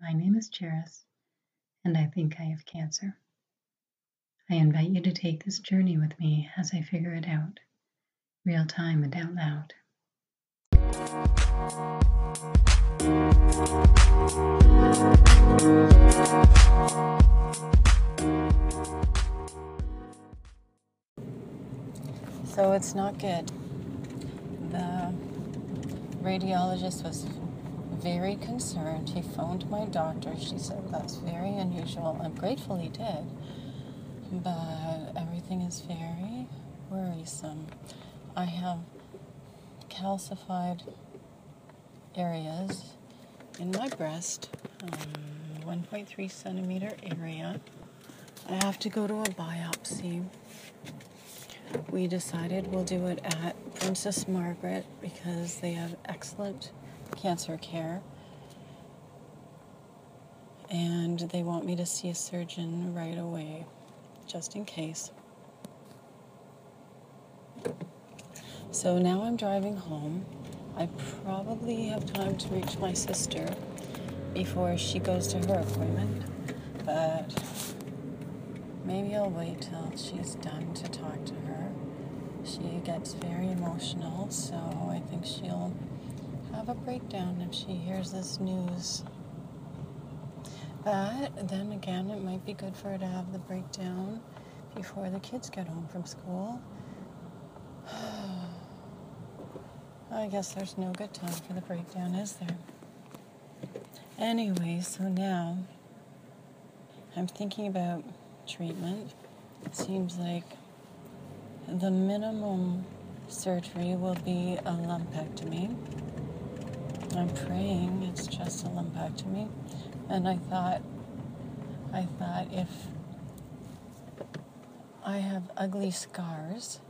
My name is Cheris, and I think I have cancer. I invite you to take this journey with me as I figure it out, real time and out loud. So it's not good. The radiologist was very concerned. He phoned my doctor. She said that's very unusual. I'm grateful he did, but everything is very worrisome. I have calcified areas in my breast, um, 1.3 centimeter area. I have to go to a biopsy. We decided we'll do it at Princess Margaret because they have excellent cancer care. And they want me to see a surgeon right away, just in case. So now I'm driving home. I probably have time to reach my sister before she goes to her appointment, but maybe I'll wait till she's done to talk to her. She gets very emotional, so I think she'll have a breakdown if she hears this news. But then again, it might be good for her to have the breakdown before the kids get home from school. I guess there's no good time for the breakdown, is there? Anyway, so now I'm thinking about treatment. It seems like the minimum surgery will be a lumpectomy. I'm praying it's just a lumpectomy. And I thought, I thought if I have ugly scars,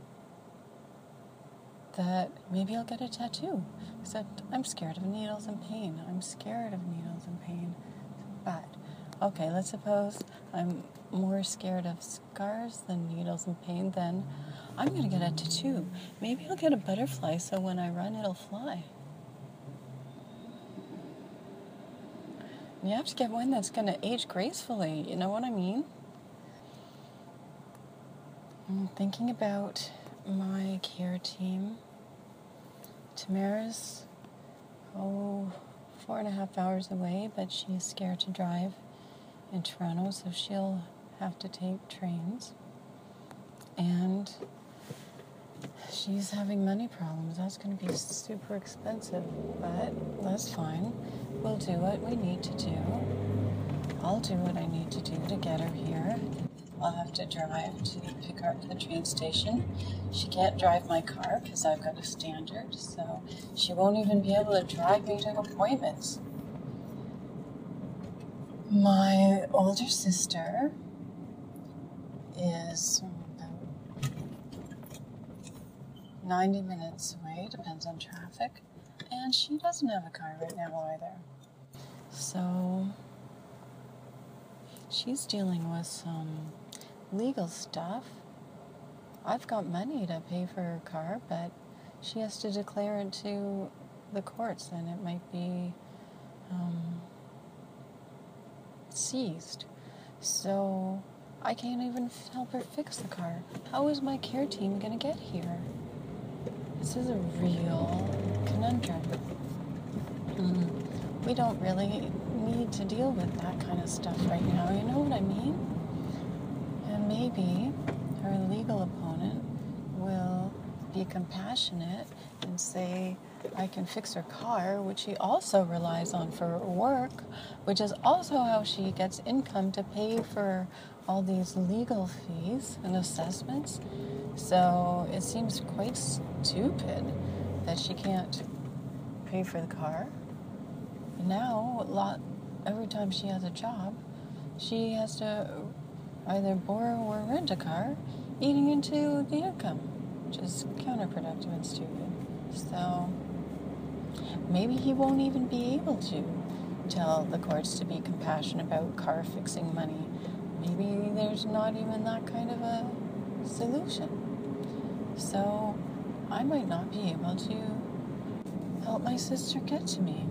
that maybe I'll get a tattoo. Except I'm scared of needles and pain. I'm scared of needles and pain. But, okay, let's suppose I'm more scared of scars than needles and pain, then I'm to get a tattoo. Maybe I'll get a butterfly so when I run, it'll fly. You have to get one that's going to age gracefully. You know what I mean? I'm thinking about my care team. Tamara's, oh, four and a half hours away, but she's scared to drive in Toronto, so she'll have to take trains. And she's having money problems. That's going to be super expensive, but that's fine. We'll do what we need to do. I'll do what I need to do to get her here. I'll have to drive to pick her up at the train station. She can't drive my car because I've got a standard, so she won't even be able to drive me to appointments. My older sister is 90 minutes away, depends on traffic. And she doesn't have a car right now either. So she's dealing with some legal stuff. I've got money to pay for her car, but she has to declare it to the courts and it might be um, seized. So I can't even help her fix the car. How is my care team going to get here? This is a real conundrum. Mm. We don't really need to deal with that kind of stuff right now, you know what I mean? And maybe her legal opponent will be compassionate and say, I can fix her car, which she also relies on for work, which is also how she gets income to pay for all these legal fees and assessments. So it seems quite stupid that she can't pay for the car. Now, lot every time she has a job, she has to either borrow or rent a car, eating into the income, which is counterproductive and stupid. So maybe he won't even be able to tell the courts to be compassionate about car fixing money. Maybe there's not even that kind of a solution. So I might not be able to help my sister get to me.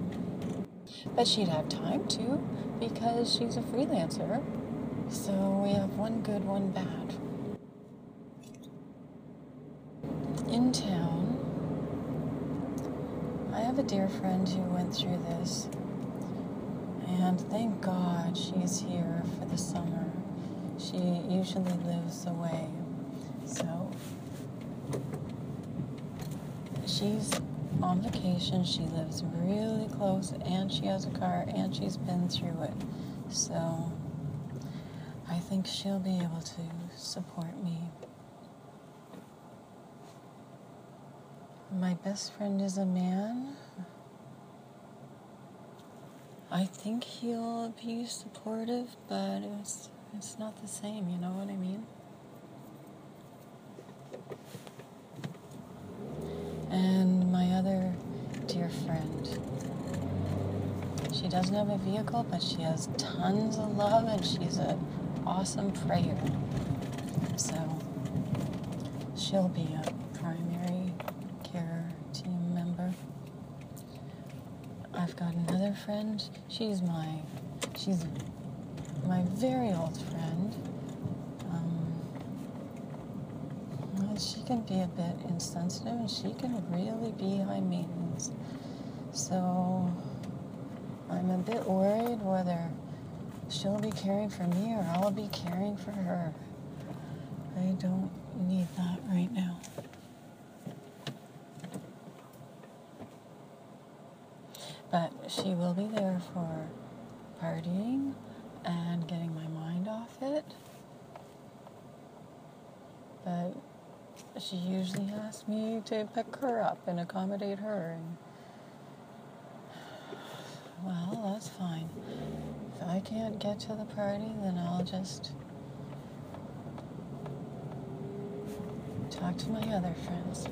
But she'd have time to because she's a freelancer. So we have one good, one bad. In town, have a dear friend who went through this. And thank God she's here for the summer. She usually lives away. So she's on vacation. She lives really close and she has a car and she's been through it. So I think she'll be able to support me. My best friend is a man. I think he'll be supportive, but it's it's not the same, you know what I mean? And my other dear friend. She doesn't have a vehicle, but she has tons of love and she's an awesome prayer. So she'll be a primary care team member. I've got another friend. She's my she's my very old friend. Um, she can be a bit insensitive and she can really be high maintenance. So I'm a bit worried whether she'll be caring for me or I'll be caring for her. I don't need that right now. But she will be there for partying and getting my mind off it. But she usually asks me to pick her up and accommodate her. And well, that's fine. If I can't get to the party, then I'll just talk to my other friends.